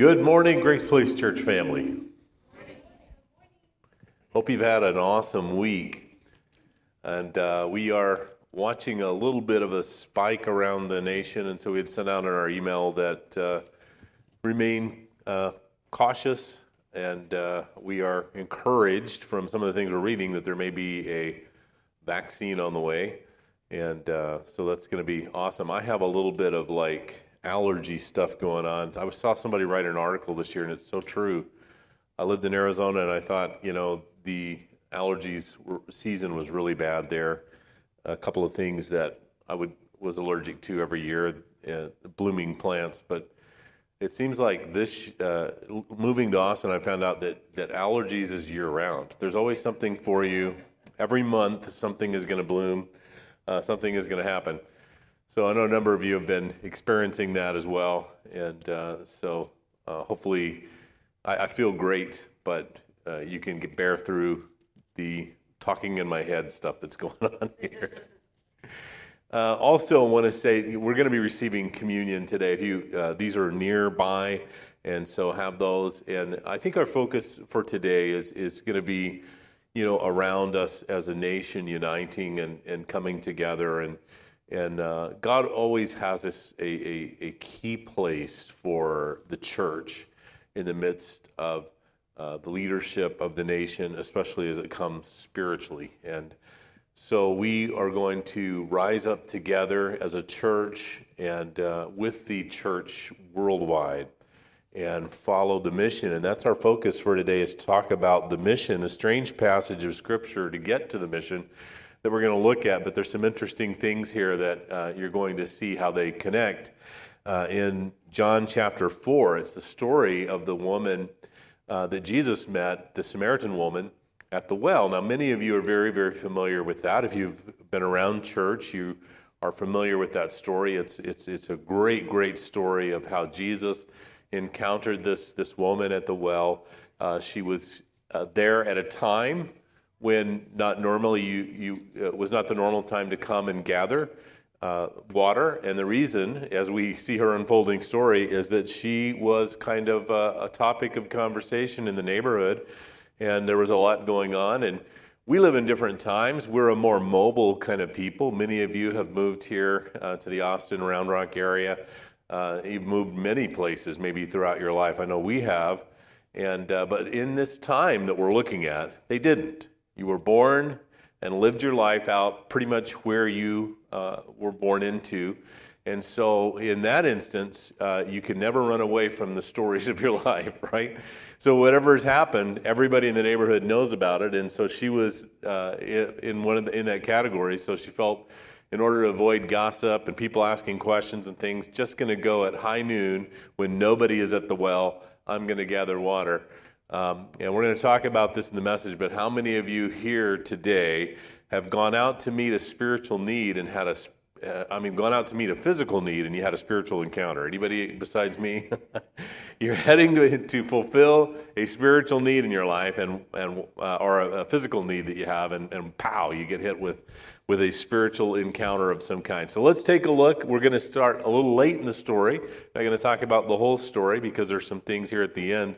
Good morning, Grace Place Church family. Hope you've had an awesome week. And uh, we are watching a little bit of a spike around the nation, and so we had sent out in our email that uh, remain uh, cautious, and uh, we are encouraged from some of the things we're reading that there may be a vaccine on the way, and uh, so that's going to be awesome. I have a little bit of like allergy stuff going on. I saw somebody write an article this year, and it's so true. I lived in Arizona, and I thought, you know, the allergies season was really bad there. A couple of things that I would was allergic to every year, uh, blooming plants, but it seems like this uh, moving to Austin, I found out that that allergies is year round. There's always something for you. Every month, something is going to bloom, uh, something is going to happen. So I know a number of you have been experiencing that as well, and uh, so uh, hopefully, I, I, feel great, but uh, you can get, bear through the talking in my head stuff that's going on here. Uh, also, I want to say we're going to be receiving communion today. If you uh, these are nearby, and so have those. And I think our focus for today is is going to be, you know, around us as a nation uniting and and coming together and and uh, God always has this a, a, a, key place for the church in the midst of uh, the leadership of the nation, especially as it comes spiritually. And so we are going to rise up together as a church and uh, with the church worldwide and follow the mission. And that's our focus for today is to talk about the mission, a strange passage of scripture to get to the mission that we're going to look at, but there's some interesting things here that uh, you're going to see how they connect. Uh, in John chapter 4, it's the story of the woman uh, that Jesus met, the Samaritan woman, at the well. Now, many of you are very, very familiar with that. If you've been around church, you are familiar with that story. It's, it's, it's a great, great story of how Jesus encountered this, this woman at the well. Uh, she was uh, there at a time when not normally you, you uh, was not the normal time to come and gather uh, water. And the reason, as we see her unfolding story, is that she was kind of a, a, topic of conversation in the neighborhood, and there was a lot going on. And we live in different times. We're a more mobile kind of people. Many of you have moved here uh, to the Austin Round Rock area. Uh, you've moved many places, maybe throughout your life. I know we have. And uh, but in this time that we're looking at, they didn't. You were born and lived your life out pretty much where you uh, were born into. And so, in that instance, uh, you can never run away from the stories of your life, right? So, whatever has happened, everybody in the neighborhood knows about it. And so, she was uh, in one of the, in that category. So, she felt, in order to avoid gossip and people asking questions and things, just going to go at high noon when nobody is at the well. I'm going to gather water. Um, and we're going to talk about this in the message, but how many of you here today have gone out to meet a spiritual need and had a, uh, I mean, gone out to meet a physical need and you had a spiritual encounter? Anybody besides me? You're heading to, to fulfill a spiritual need in your life and, and uh, or a, a, physical need that you have, and, and pow, you get hit with, with a spiritual encounter of some kind. So let's take a look. We're going to start a little late in the story. I'm going to talk about the whole story because there's some things here at the end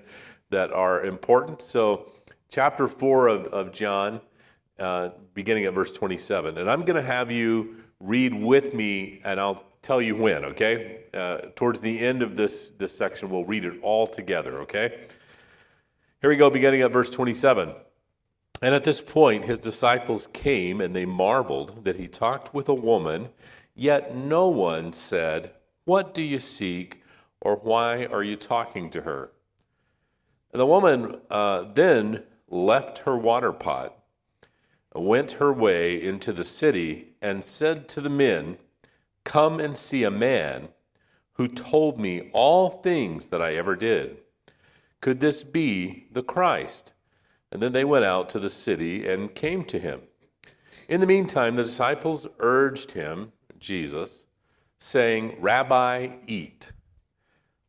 that are important. So, chapter 4 of, of John, uh, beginning at verse 27. And I'm going to have you read with me, and I'll tell you when, okay? Uh, towards the end of this, this section, we'll read it all together, okay? Here we go, beginning at verse 27. And at this point, his disciples came and they marveled that he talked with a woman, yet no one said, What do you seek, or why are you talking to her? And the woman uh, then left her water pot, went her way into the city, and said to the men, Come and see a man who told me all things that I ever did. Could this be the Christ? And then they went out to the city and came to him. In the meantime, the disciples urged him, Jesus, saying, Rabbi, eat.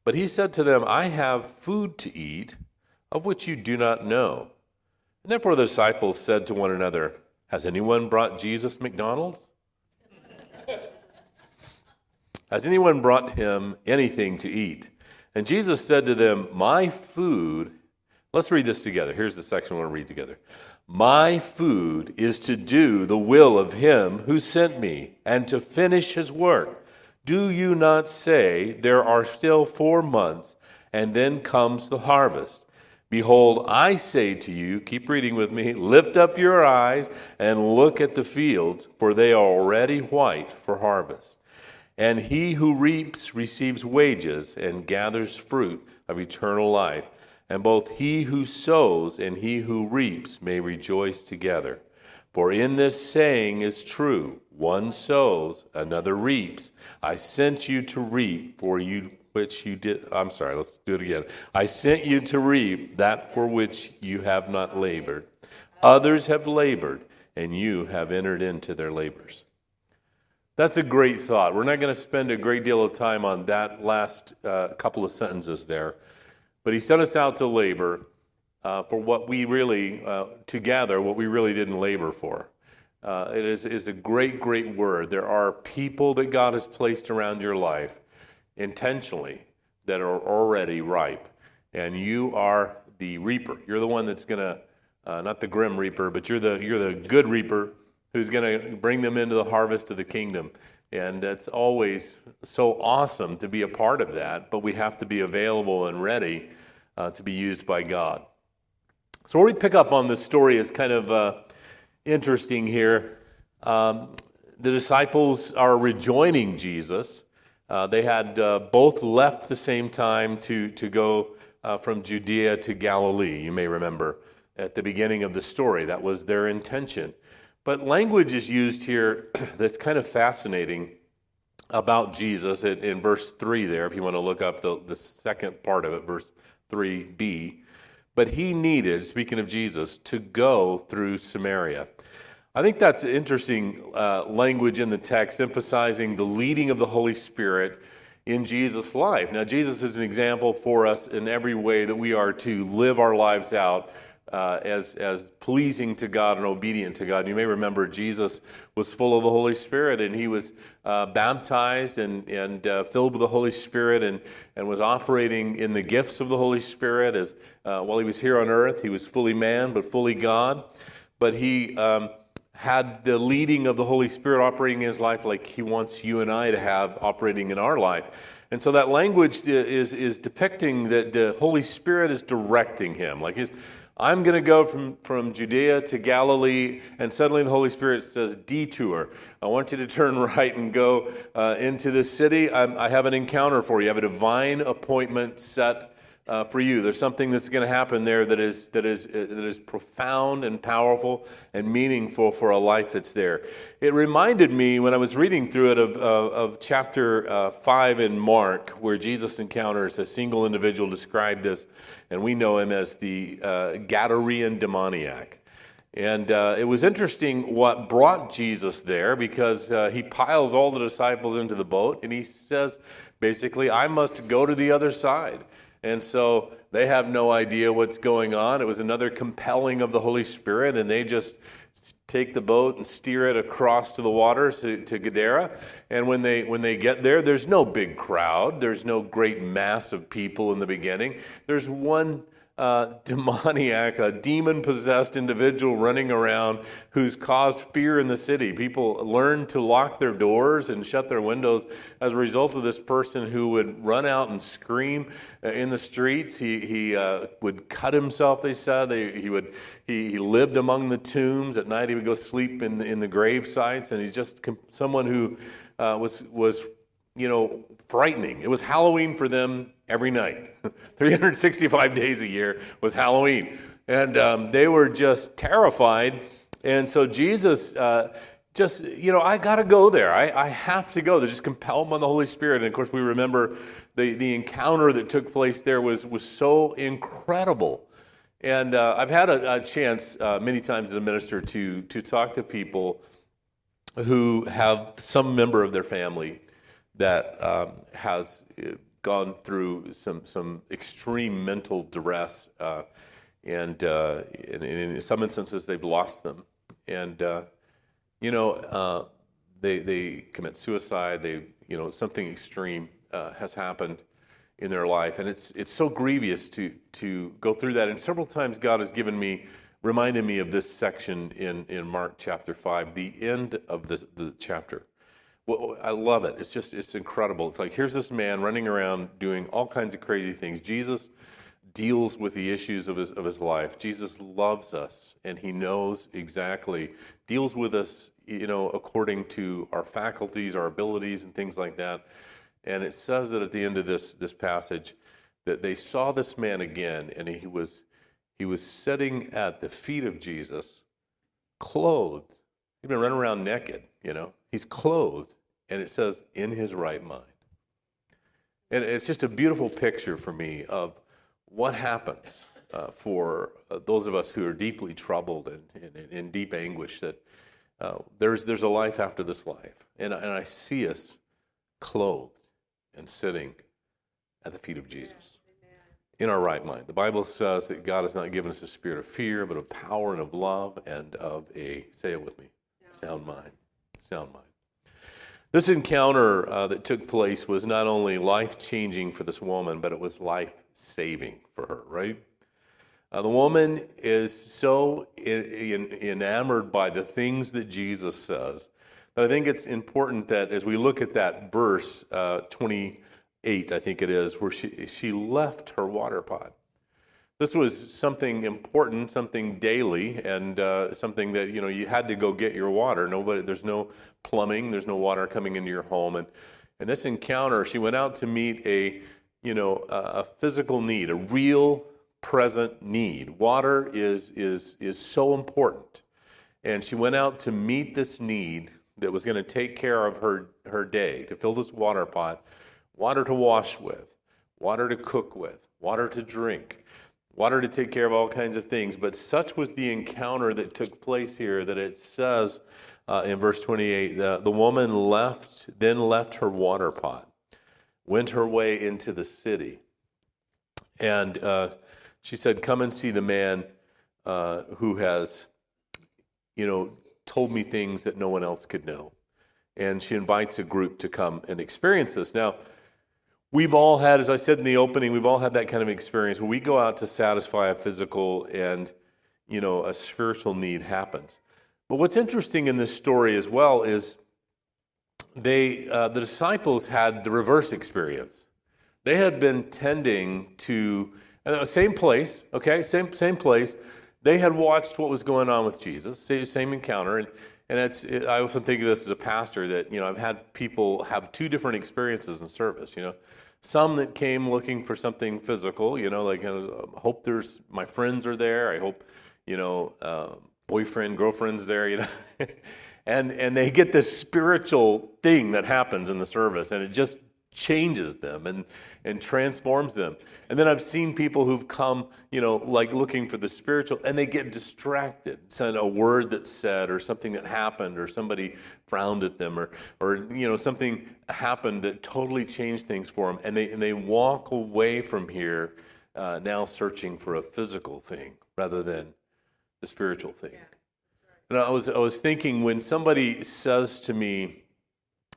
But he said to them, I have food to eat of which you do not know. And therefore the disciples said to one another, Has anyone brought Jesus McDonald's? Has anyone brought him anything to eat? And Jesus said to them, My food, let's read this together. Here's the section we're going to read together. My food is to do the will of him who sent me and to finish his work. Do you not say, There are still four months, and then comes the harvest? Behold, I say to you, keep reading with me, lift up your eyes and look at the fields, for they are already white for harvest. And he who reaps receives wages and gathers fruit of eternal life. And both he who sows and he who reaps may rejoice together. For in this saying is true one sows, another reaps. I sent you to reap for you which you did. I'm sorry, let's do it again. I sent you to reap that for which you have not labored. Others have labored, and you have entered into their labors. That's a great thought. We're not going to spend a great deal of time on that last uh, couple of sentences there. But he sent us out to labor uh, for what we really, uh, to gather what we really didn't labor for. Uh, it is, is a great, great word. There are people that God has placed around your life intentionally that are already ripe, and you are the reaper. You're the one that's going to, uh, not the grim reaper, but you're the, you're the good reaper who's going to bring them into the harvest of the kingdom. And it's always so awesome to be a part of that, but we have to be available and ready uh, to be used by God. So, where we pick up on this story is kind of uh, interesting here. Um, the disciples are rejoining Jesus. Uh, they had uh, both left the same time to, to go uh, from Judea to Galilee, you may remember at the beginning of the story. That was their intention. But language is used here that's kind of fascinating about Jesus in, in, verse 3 there, if you want to look up the, the second part of it, verse 3b. But he needed, speaking of Jesus, to go through Samaria. I think that's interesting uh, language in the text, emphasizing the leading of the Holy Spirit in Jesus' life. Now, Jesus is an example for us in every way that we are to live our lives out uh, as, as pleasing to God and obedient to God. You may remember Jesus was full of the Holy Spirit and he was uh, baptized and, and uh, filled with the Holy Spirit and, and was operating in the gifts of the Holy Spirit as uh, while he was here on earth. He was fully man but fully God. But he um, had the leading of the Holy Spirit operating in his life like he wants you and I to have operating in our life. And so that language is, is depicting that the Holy Spirit is directing him. Like I'm going to go from, from Judea to Galilee, and suddenly the Holy Spirit says, detour. I want you to turn right and go uh, into this city. I'm, I have an encounter for you. I have a divine appointment set uh, for you. There's something that's going to happen there that is that is uh, that is profound and powerful and meaningful for a life that's there. It reminded me when I was reading through it of, of, of chapter uh, five in Mark, where Jesus encounters a single individual described as, and we know him as the uh, Gadarene demoniac. And uh, it was interesting what brought Jesus there because uh, he piles all the disciples into the boat and he says, basically, I must go to the other side. And so they have no idea what's going on. It was another compelling of the Holy Spirit, and they just take the boat and steer it across to the waters to, to Gadara. And when they when they get there, there's no big crowd. There's no great mass of people in the beginning. There's one uh, demoniac, a demon possessed individual running around who's caused fear in the city. People learn to lock their doors and shut their windows as a result of this person who would run out and scream uh, in the streets. He, he uh, would cut himself, they said. They, he, would, he, he lived among the tombs. At night, he would go sleep in the, in the grave sites. And he's just someone who uh, was, was, you know, frightening. It was Halloween for them every night. 365 days a year was Halloween. And um, they were just terrified. And so Jesus uh, just, you know, I got to go there. I, I have to go. They're just compelled by the Holy Spirit. And of course, we remember the, the encounter that took place there was, was so incredible. And uh, I've had a, a chance uh, many times as a minister to, to talk to people who have some member of their family that um, has gone through some some extreme mental duress, uh, and, uh, in, in, some instances they've lost them, and uh, you know uh, they they commit suicide. They you know something extreme uh, has happened, in their life. And it's, it's so grievous to, to go through that. And several times God has given me, reminded me of this section in, in Mark chapter 5, the end of the, the chapter. Well, oh, I love it. It's just, it's incredible. It's like, here's this man running around doing all kinds of crazy things. Jesus deals with the issues of his, of his life. Jesus loves us and he knows exactly, deals with us, you know, according to our faculties, our abilities, and things like that. And it says that at the end of this, this passage that they saw this man again and he was, he was sitting at the feet of Jesus, clothed. He'd been running around naked, you know. He's clothed, and it says, in his right mind. And it's just a beautiful picture for me of what happens uh, for uh, those of us who are deeply troubled and in deep anguish that uh, there's, there's a life after this life. And, and I see us clothed and sitting at the feet of Jesus in our right mind. The Bible says that God has not given us a spirit of fear, but of power and of love and of a, say it with me, sound mind. Sound mind. This encounter uh, that took place was not only life changing for this woman, but it was life saving for her, right? Uh, the woman is so in, in, enamored by the things that Jesus says that I think it's important that as we look at that verse uh, 28, I think it is, where she, she left her water pot. This was something important, something daily, and uh, something that you know you had to go get your water. Nobody, there's no plumbing, there's no water coming into your home, and and this encounter, she went out to meet a you know a physical need, a real present need. Water is is is so important, and she went out to meet this need that was going to take care of her her day, to fill this water pot, water to wash with, water to cook with, water to drink water to take care of all kinds of things. But such was the encounter that took place here that it says uh, in verse 28 the, the woman left, then left her water pot, went her way into the city. And uh, she said, Come and see the man uh, who has, you know, told me things that no one else could know. And she invites a group to come and experience this. Now, We've all had, as I said in the opening, we've all had that kind of experience where we go out to satisfy a physical and, you know, a spiritual need happens. But what's interesting in this story as well is they, uh, the disciples had the reverse experience. They had been tending to, and same place, okay, same same place. They had watched what was going on with Jesus, same encounter, and and it's, it, I often think of this as a pastor that you know I've had people have two different experiences in service. You know, some that came looking for something physical, you know, like I hope there's my friends are there. I hope, you know, uh, boyfriend, girlfriend's there, you know. and and they get this spiritual thing that happens in the service and it just changes them and and transforms them. And then I've seen people who've come, you know, like looking for the spiritual, and they get distracted. Send a word that's said, or something that happened, or somebody frowned at them, or, or you know, something happened that totally changed things for them, and they and they walk away from here uh, now searching for a physical thing rather than the spiritual thing. Yeah. And I was I was thinking when somebody says to me,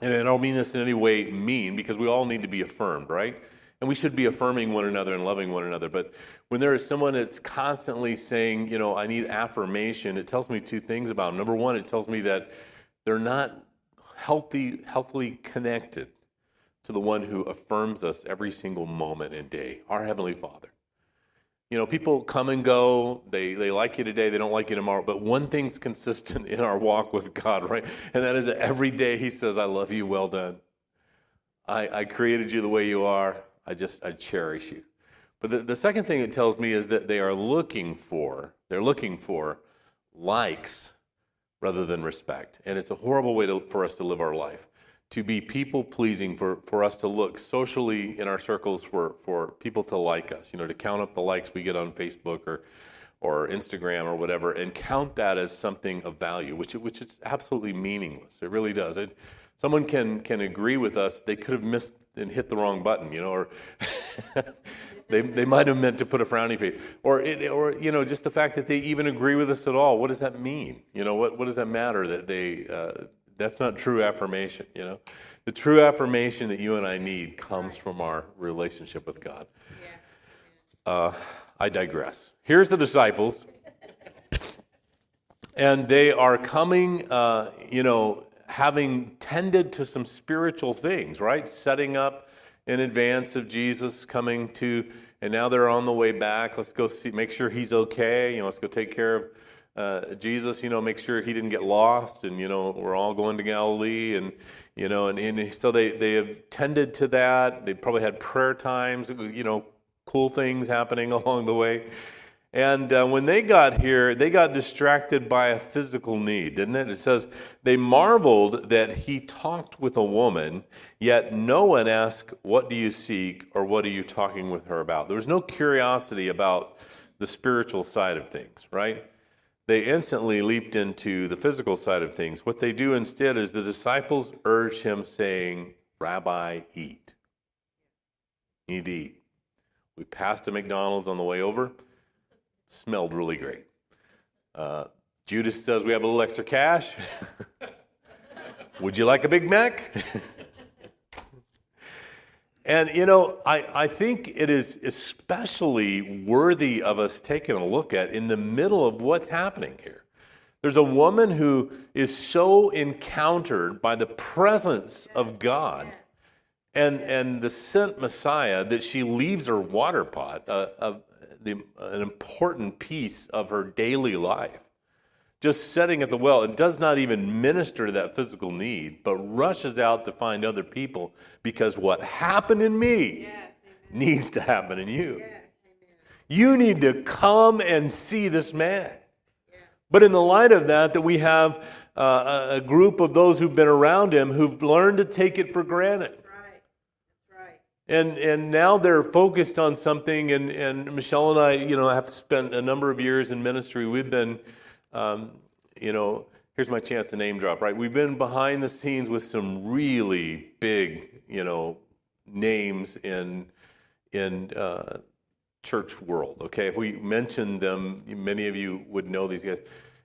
and I don't mean this in any way mean, because we all need to be affirmed, right? And we should be affirming one another and loving one another. But when there is someone that's constantly saying, you know, I need affirmation, it tells me two things about them. Number one, it tells me that they're not healthy, healthily connected to the one who affirms us every single moment and day, our Heavenly Father. You know, people come and go. They, they like you today, they don't like you tomorrow. But one thing's consistent in our walk with God, right? And that is that every day He says, I love you, well done. I, I created you the way you are. I just, I cherish you. But the, the second thing it tells me is that they are looking for, they're looking for likes rather than respect. And it's a horrible way to, for us to live our life. To be people pleasing, for, for us to look socially in our circles for, for people to like us, you know, to count up the likes we get on Facebook or, or Instagram or whatever, and count that as something of value, which, which is absolutely meaningless. It really does. It, someone can, can agree with us, they could have missed and hit the wrong button, you know, or they, they might have meant to put a frowny face, or it, or you know, just the fact that they even agree with us at all. What does that mean? You know, what what does that matter that they? Uh, that's not true affirmation. You know, the true affirmation that you and I need comes from our relationship with God. Uh, I digress. Here's the disciples, and they are coming, uh, you know, having tended to some spiritual things, right? Setting up in advance of Jesus coming to, and now they're on the way back. Let's go see, make sure he's okay. You know, let's go take care of uh, Jesus. You know, make sure he didn't get lost, and you know, we're all going to Galilee, and you know, and, and so they they have tended to that. They probably had prayer times. You know, cool things happening along the way. And uh, when they got here, they got distracted by a physical need, didn't it? It says, they marveled that he talked with a woman, yet no one asked, What do you seek or what are you talking with her about? There was no curiosity about the spiritual side of things, right? They instantly leaped into the physical side of things. What they do instead is the disciples urge him, saying, Rabbi, eat. You need to eat. We passed a McDonald's on the way over smelled really great. Uh, Judas says, We have a little extra cash. Would you like a Big Mac? and, you know, I, I think it is especially worthy of us taking a look at in the middle of what's happening here. There's a woman who is so encountered by the presence of God and, and the sent Messiah that she leaves her water pot, a, the, an important piece of her daily life. Just sitting at the well and does not even minister to that physical need, but rushes out to find other people because what happened in me yes, needs to happen in you. Yes, you need to come and see this man. Yeah. But in the light of that, that we have uh, a group of those who've been around him who've learned to take it for granted. And, and now they're focused on something, and, and Michelle and I, you know, have spent a number of years in ministry. We've been, um, you know, here's my chance to name drop, right? We've been behind the scenes with some really big, you know, names in in uh, church world. Okay, if we mention them, many of you would know these guys.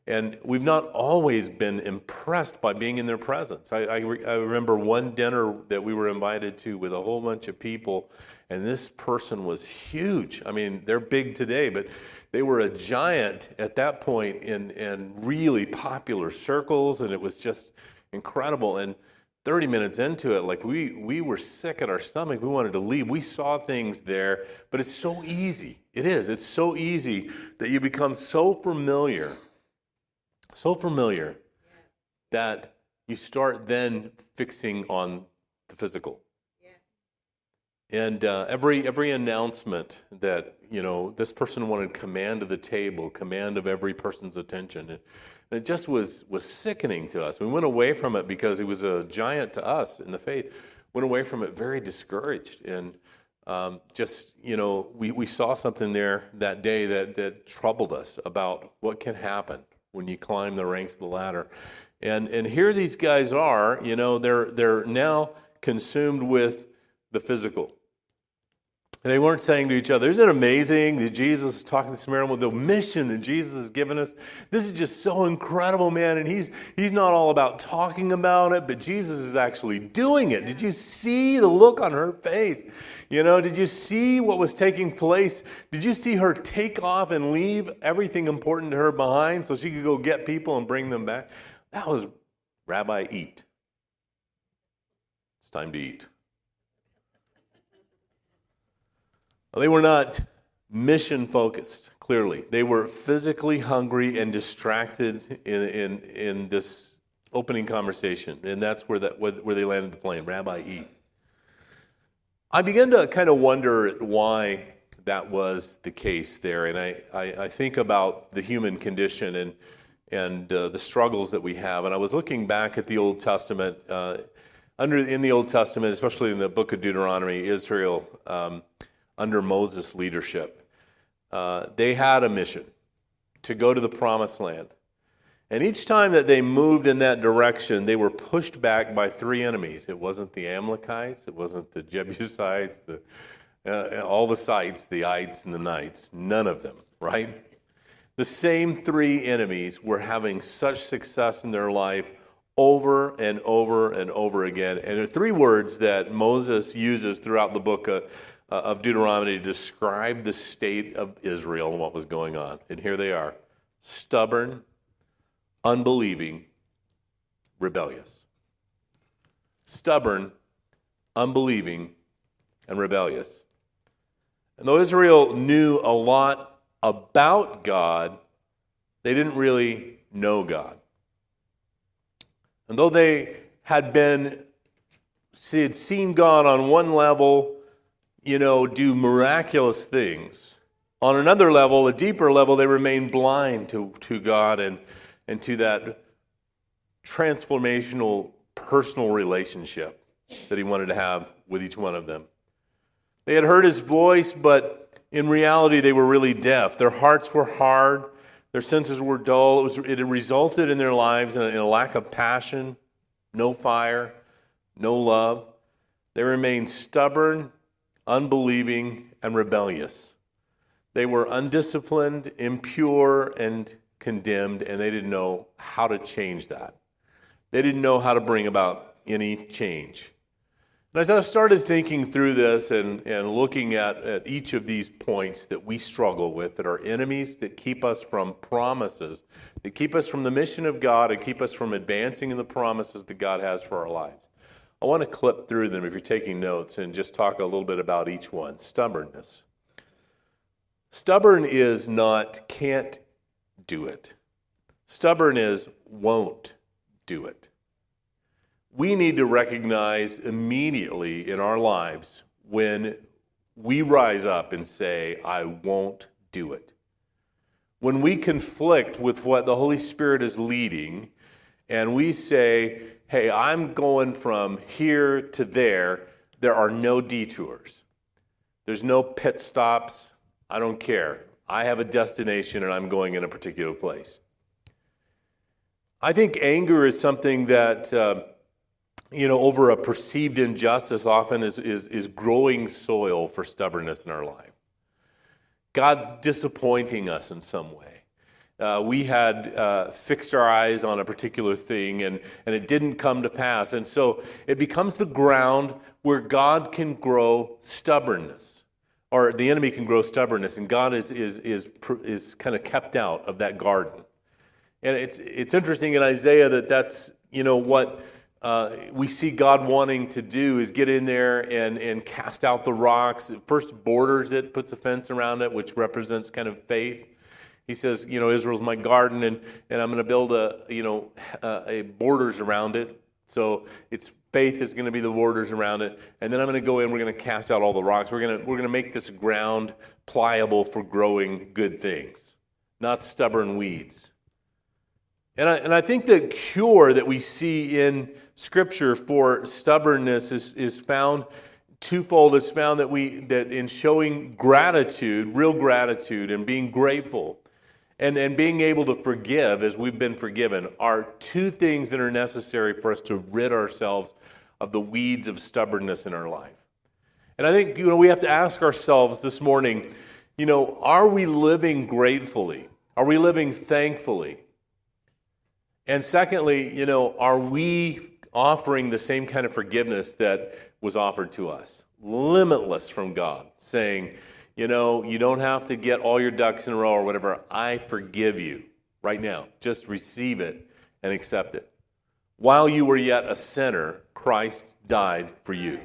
And we've not always been impressed by being in their presence. I, I, re- I, remember one dinner that we were invited to with a whole bunch of people, and this person was huge. I mean, they're big today, but they were a giant at that point in, in really popular circles, and it was just incredible. And 30 minutes into it, like we, we were sick at our stomach. We wanted to leave. We saw things there, but it's so easy. It is. It's so easy that you become so familiar so familiar that you start then fixing on the physical. And uh, every every announcement that you know this person wanted command of the table, command of every person's attention, it, it just was was sickening to us. We went away from it because he was a giant to us in the faith. Went away from it very discouraged and um, just you know we, we saw something there that day that that troubled us about what can happen when you climb the ranks of the ladder. And, and here these guys are, you know, they're, they're now consumed with the physical. They weren't saying to each other, Isn't it amazing that Jesus is talking to the Samaritan with the mission that Jesus has given us? This is just so incredible, man. And he's, he's not all about talking about it, but Jesus is actually doing it. Did you see the look on her face? You know, did you see what was taking place? Did you see her take off and leave everything important to her behind so she could go get people and bring them back? That was Rabbi Eat. It's time to eat. They were not mission focused, clearly. They were physically hungry and distracted in, in, in this opening conversation. And that's where, that, where they landed the plane Rabbi, eat. I began to kind of wonder why that was the case there. And I, I, I think about the human condition and, and uh, the struggles that we have. And I was looking back at the Old Testament. Uh, under in the Old Testament, especially in the book of Deuteronomy, Israel um, under Moses' leadership. Uh, they had a mission to go to the promised land. And each time that they moved in that direction, they were pushed back by three enemies. It wasn't the Amalekites, it wasn't the Jebusites, the, uh, all the sites, the ites and the knights, none of them, right? The same three enemies were having such success in their life over and over and over again. And there are three words that Moses uses throughout the book of, Uh, of Deuteronomy to describe the state of Israel and what was going on. And here they are stubborn, unbelieving, rebellious. Stubborn, unbelieving, and rebellious. And though Israel knew a lot about God, they didn't really know God. And though they had been, had seen God on one level, you know, do miraculous things, on another level, a deeper level, they remain blind to, to God and, and to that transformational personal relationship that He wanted to have with each one of them. They had heard His voice, but in reality, they were really deaf. Their hearts were hard. Their senses were dull. It, was, it resulted in their lives in a, in a lack of passion, no fire, no love. They remained stubborn, unbelieving, and rebellious. They were undisciplined, impure, and condemned, and they didn't know how to change that. They didn't know how to bring about any change. And as I started thinking through this and, and looking at, at each of these points that we struggle with, that are enemies that keep us from promises, that keep us from the mission of God and keep us from advancing in the promises that God has for our lives, I want to clip through them if you're taking notes and just talk a little bit about each one. Stubbornness. Stubborn is not can't do it, stubborn is won't do it we need to recognize immediately in our lives when we rise up and say, I won't do it. When we conflict with what the Holy Spirit is leading, and we say, Hey, I'm going from here to there, there are no detours. There's no pit stops. I don't care. I have a destination and I'm going in a particular place. I think anger is something that. Uh, you know, over a perceived injustice often is, is, is growing soil for stubbornness in our life. God's disappointing us in some way. Uh, we had uh, fixed our eyes on a particular thing and, and it didn't come to pass. And so it becomes the ground where God can grow stubbornness, or the enemy can grow stubbornness, and God is, is, is, is kind of kept out of that garden. And it's, it's interesting in Isaiah that that's, you know, what uh, we see God wanting to do is get in there and, and cast out the rocks. First borders it, puts a fence around it, which represents kind of faith. He says, you know, Israel's my garden, and, and I'm going to build a, you know, a, a borders around it. So it's faith is going to be the borders around it, and then I'm going to go in. We're going to cast out all the rocks. We're going to we're going to make this ground pliable for growing good things, not stubborn weeds. And I, and I think the cure that we see in Scripture for stubbornness is, is found twofold. It's found that we that in showing gratitude, real gratitude, and being grateful, and, and being able to forgive as we've been forgiven are two things that are necessary for us to rid ourselves of the weeds of stubbornness in our life. And I think you know we have to ask ourselves this morning, you know, are we living gratefully? Are we living thankfully? And secondly, you know, are we offering the same kind of forgiveness that was offered to us? Limitless from God, saying, you know, you don't have to get all your ducks in a row or whatever. I forgive you right now. Just receive it and accept it. While you were yet a sinner, Christ died for you.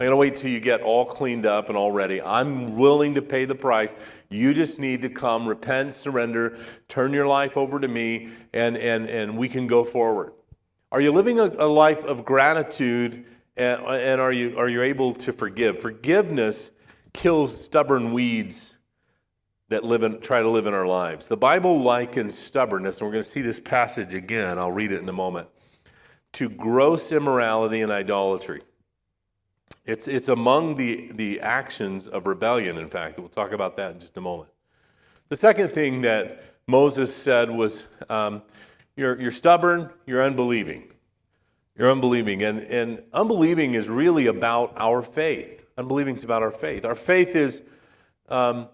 I'm going to wait till you get all cleaned up and all ready. I'm willing to pay the price. You just need to come, repent, surrender, turn your life over to me, and, and, and we can go forward. Are you living a, a life of gratitude and, and are, you, are you able to forgive? Forgiveness kills stubborn weeds that live in, try to live in our lives. The Bible likens stubbornness, and we're going to see this passage again. I'll read it in a moment, to gross immorality and idolatry. It's, it's among the, the actions of rebellion, in fact. We'll talk about that in just a moment. The second thing that Moses said was um, you're, you're stubborn, you're unbelieving. You're unbelieving. And, and unbelieving is really about our faith. Unbelieving is about our faith. Our faith is um,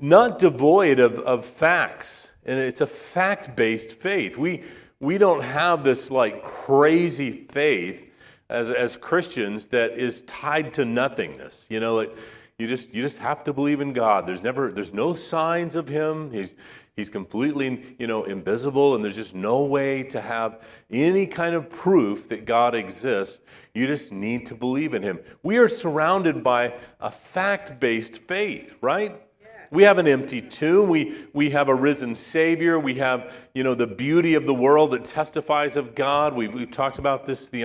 not devoid of, of facts, and it's a fact based faith. We, we don't have this like crazy faith as, as Christians that is tied to nothingness. You know, like you just you just have to believe in God. There's never there's no signs of him. He's he's completely, you know, invisible and there's just no way to have any kind of proof that God exists. You just need to believe in him. We are surrounded by a fact-based faith, right? We have an empty tomb. We, we have a risen Savior. We have, you know, the beauty of the world that testifies of God. We've, we've talked about this, the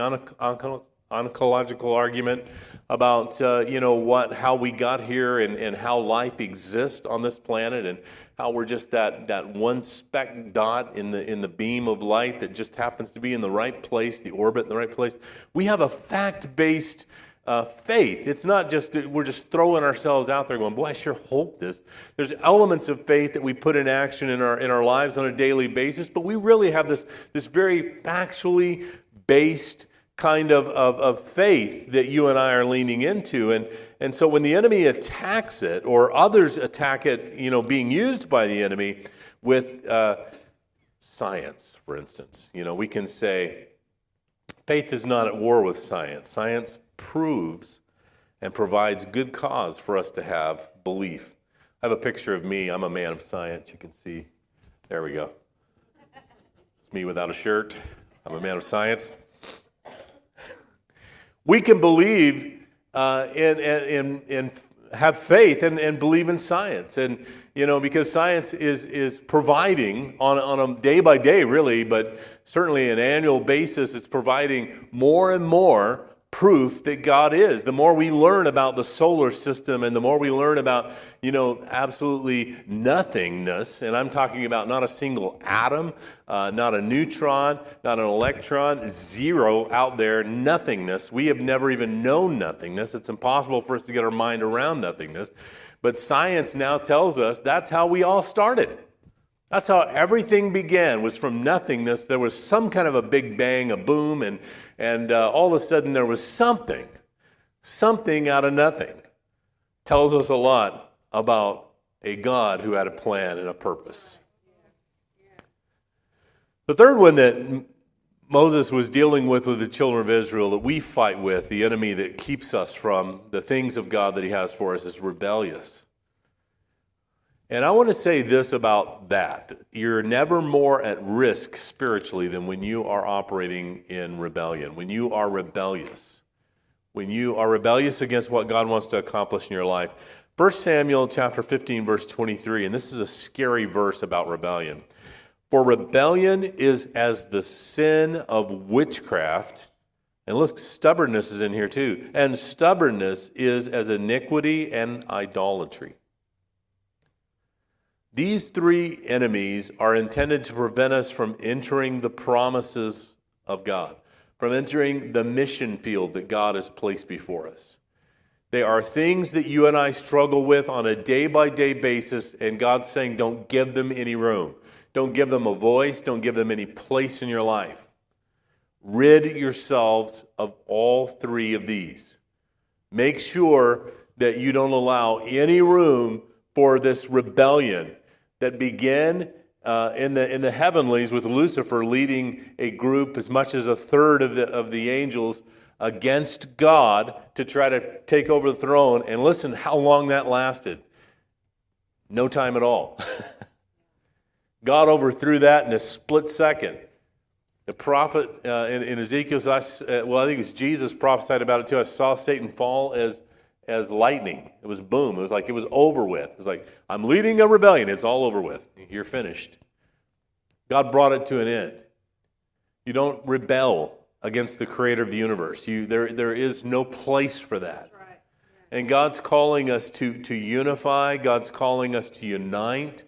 ontological argument about, uh, you know, what, how we got here and, and how life exists on this planet and how we're just that, that one speck dot in the, in the beam of light that just happens to be in the right place, the orbit in the right place. We have a fact-based uh, faith. It's not just we're just throwing ourselves out there going, boy, I sure hope this. There's elements of faith that we put in action in our in our lives on a daily basis, but we really have this this very factually based kind of, of, of faith that you and I are leaning into. And, and so when the enemy attacks it, or others attack it, you know, being used by the enemy with uh, science, for instance, you know, we can say, faith is not at war with science. Science proves and provides good cause for us to have belief. I have a picture of me. I'm a man of science. You can see. There we go. It's me without a shirt. I'm a man of science. We can believe uh, in, in, in, have faith and, and believe in science. And, you know, because science is, is providing on, on a day by day, really, but certainly an annual basis, it's providing more and more proof that God is. The more we learn about the solar system and the more we learn about, you know, absolutely nothingness, and I'm talking about not a single atom, uh, not a neutron, not an electron, zero out there, nothingness. We have never even known nothingness. It's impossible for us to get our mind around nothingness. But science now tells us that's how we all started. That's how everything began, was from nothingness. There was some kind of a big bang, a boom, and, and uh, all of a sudden there was something, something out of nothing. Tells us a lot about a God who had a plan and a purpose. The third one that Moses was dealing with with the children of Israel that we fight with, the enemy that keeps us from the things of God that he has for us, is rebellious. And I want to say this about that. You're never more at risk spiritually than when you are operating in rebellion, when you are rebellious, when you are rebellious against what God wants to accomplish in your life. 1 Samuel chapter 15 verse 23 and this is a scary verse about rebellion. For rebellion is as the sin of witchcraft and look stubbornness is in here too. And stubbornness is as iniquity and idolatry. These three enemies are intended to prevent us from entering the promises of God, from entering the mission field that God has placed before us. They are things that you and I struggle with on a day by day basis, and God's saying, don't give them any room. Don't give them a voice. Don't give them any place in your life. Rid yourselves of all three of these. Make sure that you don't allow any room for this rebellion that begin uh, in, the, in the heavenlies with Lucifer leading a group as much as a third of the, of the angels against God to try to take over the throne. And listen how long that lasted. No time at all. God overthrew that in a split second. The prophet uh, in, in Ezekiel, uh, well, I think it's Jesus prophesied about it too. I saw Satan fall as as lightning. It was boom. It was like it was over with. It was like, I'm leading a rebellion. It's all over with. You're finished. God brought it to an end. You don't rebel against the creator of the universe. You, there, there is no place for that. And God's calling us to, to unify, God's calling us to unite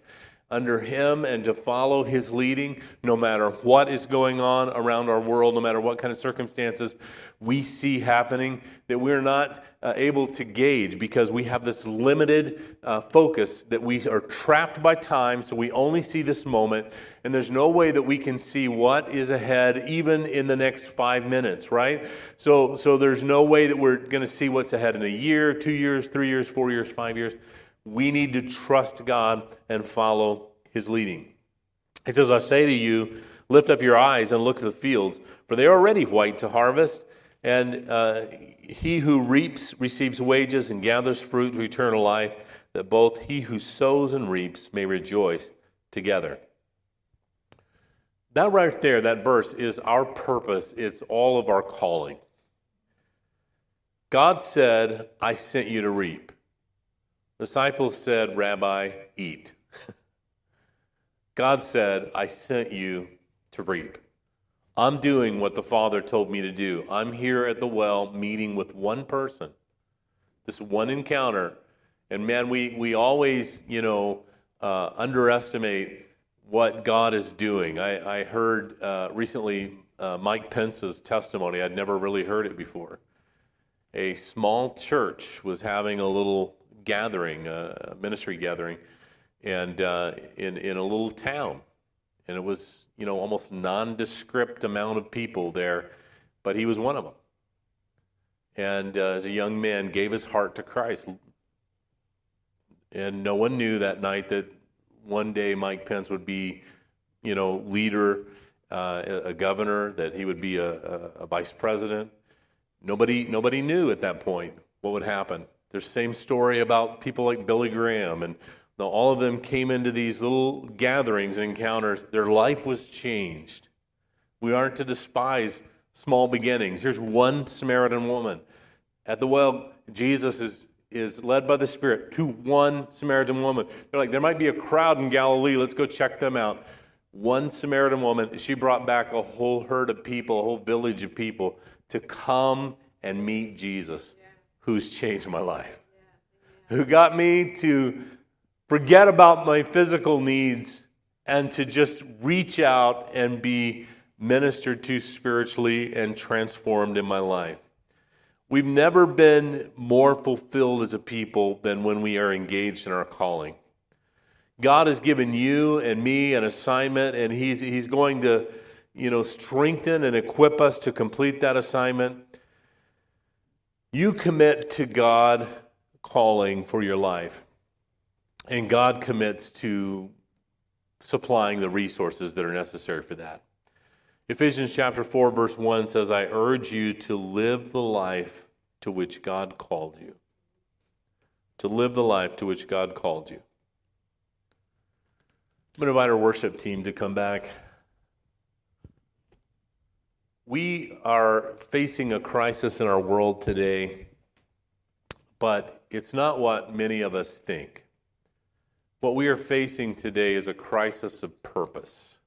under Him and to follow His leading, no matter what is going on around our world, no matter what kind of circumstances we see happening that we're not uh, able to gauge because we have this limited uh, focus that we are trapped by time, so we only see this moment, and there's no way that we can see what is ahead even in the next five minutes, right? So, so there's no way that we're going to see what's ahead in a year, two years, three years, four years, five years. We need to trust God and follow His leading. He says, I say to you, Lift up your eyes and look to the fields, for they are already white to harvest. And uh, he who reaps receives wages and gathers fruit to eternal life, that both he who sows and reaps may rejoice together. That right there, that verse, is our purpose. It's all of our calling. God said, I sent you to reap. disciples said, Rabbi, eat. God said, I sent you to reap. I'm doing what the Father told me to do. I'm here at the well meeting with one person, this one encounter. And man, we, we always, you know, uh, underestimate what God is doing. I, I heard uh, recently uh, Mike Pence's testimony. I'd never really heard it before. A small church was having a little gathering, uh, a ministry gathering, and uh, in in a little town, and it was you know almost nondescript amount of people there, but he was one of them. And uh, as a young man, gave his heart to Christ, and no one knew that night that one day Mike Pence would be, you know, leader, uh, a governor, that he would be a, a, a, vice president. Nobody, nobody knew at that point what would happen. There's the same story about people like Billy Graham, and all of them came into these little gatherings and encounters. Their life was changed. We aren't to despise small beginnings. Here's one Samaritan woman at the well. Jesus is is led by the Spirit to one Samaritan woman. They're like, there might be a crowd in Galilee. Let's go check them out. One Samaritan woman, she brought back a whole herd of people, a whole village of people to come and meet Jesus, who's changed my life, who got me to forget about my physical needs and to just reach out and be ministered to spiritually and transformed in my life. We've never been more fulfilled as a people than when we are engaged in our calling. God has given you and me an assignment, and He's, he's going to, you know, strengthen and equip us to complete that assignment. You commit to God calling for your life, and God commits to supplying the resources that are necessary for that. Ephesians chapter 4, verse 1 says, I urge you to live the life to which God called you. To live the life to which God called you. I'm going to invite our worship team to come back. We are facing a crisis in our world today, but it's not what many of us think. What we are facing today is a crisis of purpose.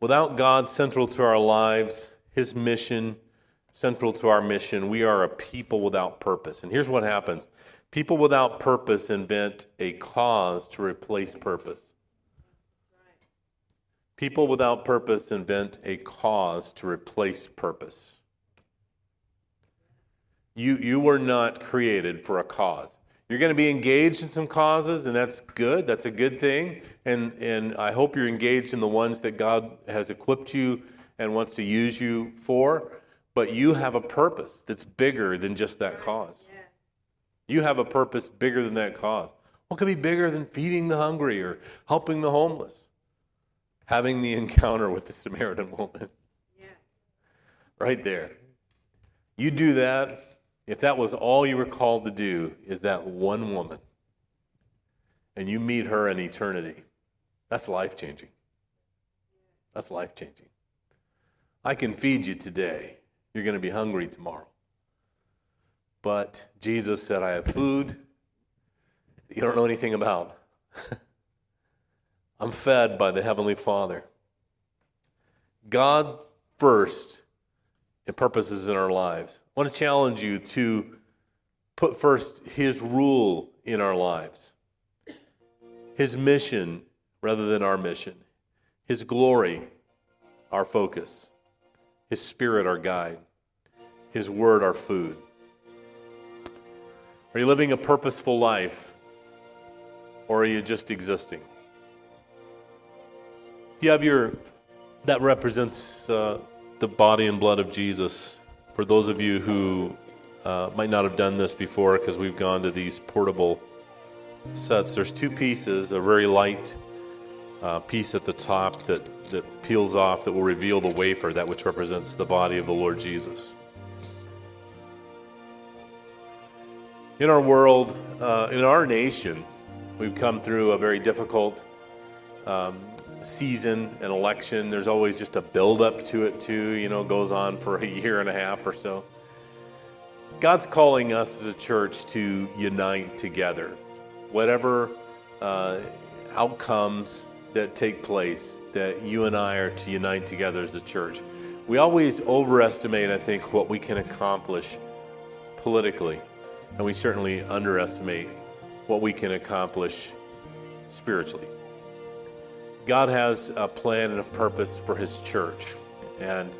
Without God central to our lives, His mission central to our mission, we are a people without purpose. And here's what happens people without purpose invent a cause to replace purpose. People without purpose invent a cause to replace purpose. You, you were not created for a cause. You're going to be engaged in some causes, and that's good. That's a good thing. And, and I hope you're engaged in the ones that God has equipped you and wants to use you for. But you have a purpose that's bigger than just that cause. You have a purpose bigger than that cause. What could be bigger than feeding the hungry or helping the homeless? Having the encounter with the Samaritan woman. Right there. You do that, if that was all you were called to do, is that one woman, and you meet her in eternity, that's life changing. That's life changing. I can feed you today. You're going to be hungry tomorrow. But Jesus said, I have food you don't know anything about. I'm fed by the Heavenly Father. God first and purposes in our lives. I want to challenge you to put first His rule in our lives, His mission rather than our mission, His glory, our focus, His Spirit, our guide, His Word, our food. Are you living a purposeful life or are you just existing? If you have your, that represents. Uh, the body and blood of Jesus. For those of you who uh, might not have done this before, because we've gone to these portable sets, there's two pieces, a very light uh, piece at the top that, that peels off that will reveal the wafer, that which represents the body of the Lord Jesus. In our world, uh, in our nation, we've come through a very difficult um, season, an election. There's always just a build-up to it too. You know, goes on for a year and a half or so. God's calling us as a church to unite together. Whatever uh, outcomes that take place, that you and I are to unite together as a church. We always overestimate, I think, what we can accomplish politically, and we certainly underestimate what we can accomplish spiritually. God has a plan and a purpose for His church. And,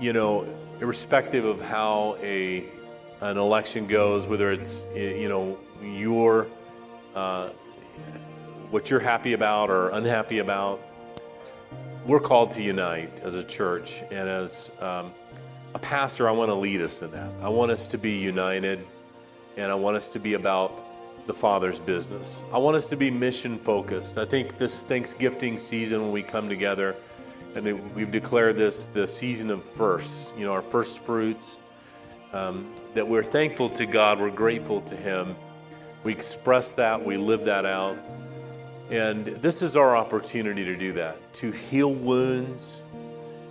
you know, irrespective of how a an election goes, whether it's, you know, your, uh, what you're happy about or unhappy about, we're called to unite as a church. And as um, a pastor, I want to lead us in that. I want us to be united, and I want us to be about the Father's business. I want us to be mission focused. I think this Thanksgiving season, when we come together, and we've declared this the season of firsts, you know, our first fruits, um, that we're thankful to God, we're grateful to Him. We express that, we live that out. And this is our opportunity to do that, to heal wounds.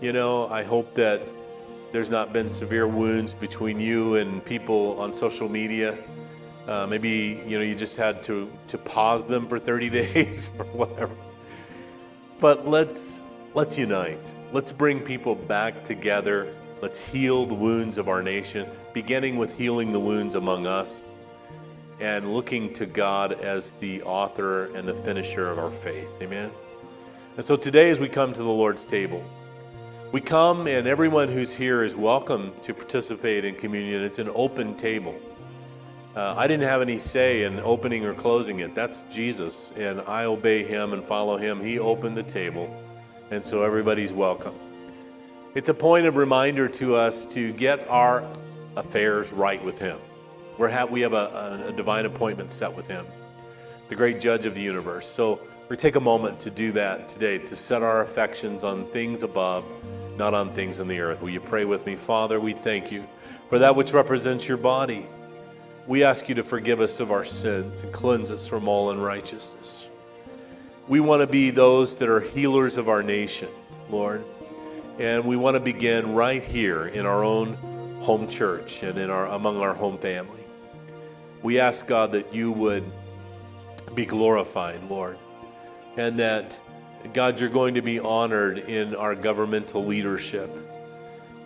You know, I hope that there's not been severe wounds between you and people on social media uh, maybe you know you just had to to pause them for 30 days or whatever. But let's let's unite. Let's bring people back together. Let's heal the wounds of our nation, beginning with healing the wounds among us and looking to God as the author and the finisher of our faith. Amen. And so today as we come to the Lord's table, we come and everyone who's here is welcome to participate in communion. It's an open table. Uh, I didn't have any say in opening or closing it. That's Jesus, and I obey him and follow him. He opened the table, and so everybody's welcome. It's a point of reminder to us to get our affairs right with him. We're ha- we have a, a, a divine appointment set with him, the great judge of the universe. So we take a moment to do that today, to set our affections on things above, not on things on the earth. Will you pray with me? Father, we thank you for that which represents your body. We ask you to forgive us of our sins and cleanse us from all unrighteousness. We want to be those that are healers of our nation, Lord. And we want to begin right here in our own home church and in our among our home family. We ask God that you would be glorified, Lord, and that God you're going to be honored in our governmental leadership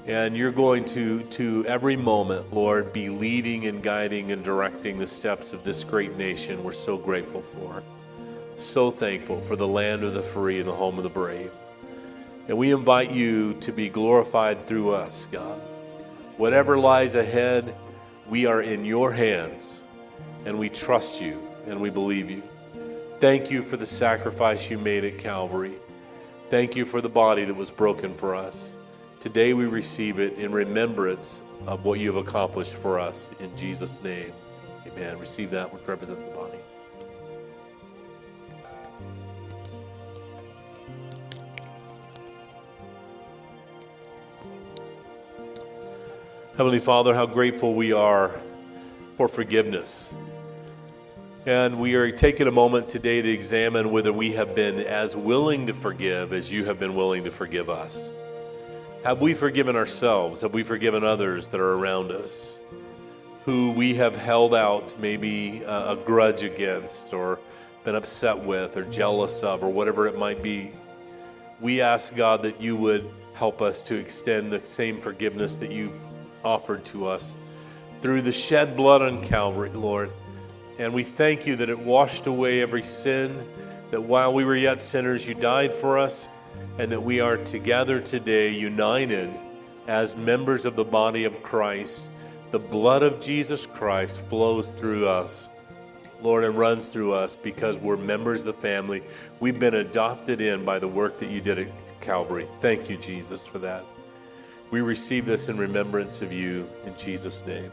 and you're going to, to every moment, Lord, be leading and guiding and directing the steps of this great nation we're so grateful for. So thankful for the land of the free and the home of the brave. And we invite you to be glorified through us, God. Whatever lies ahead, we are in your hands, and we trust you and we believe you. Thank you for the sacrifice you made at Calvary. Thank you for the body that was broken for us. Today we receive it in remembrance of what you have accomplished for us. In Jesus' name, amen. Receive that which represents the body. Heavenly Father, how grateful we are for forgiveness. And we are taking a moment today to examine whether we have been as willing to forgive as you have been willing to forgive us. Have we forgiven ourselves? Have we forgiven others that are around us who we have held out maybe a, grudge against or been upset with or jealous of or whatever it might be? We ask God that you would help us to extend the same forgiveness that you've offered to us through the shed blood on Calvary, Lord. And we thank you that it washed away every sin, that while we were yet sinners, you died for us and that we are together today, united as members of the body of Christ. The blood of Jesus Christ flows through us, Lord, and runs through us because we're members of the family. We've been adopted in by the work that you did at Calvary. Thank you, Jesus, for that. We receive this in remembrance of you in Jesus' name.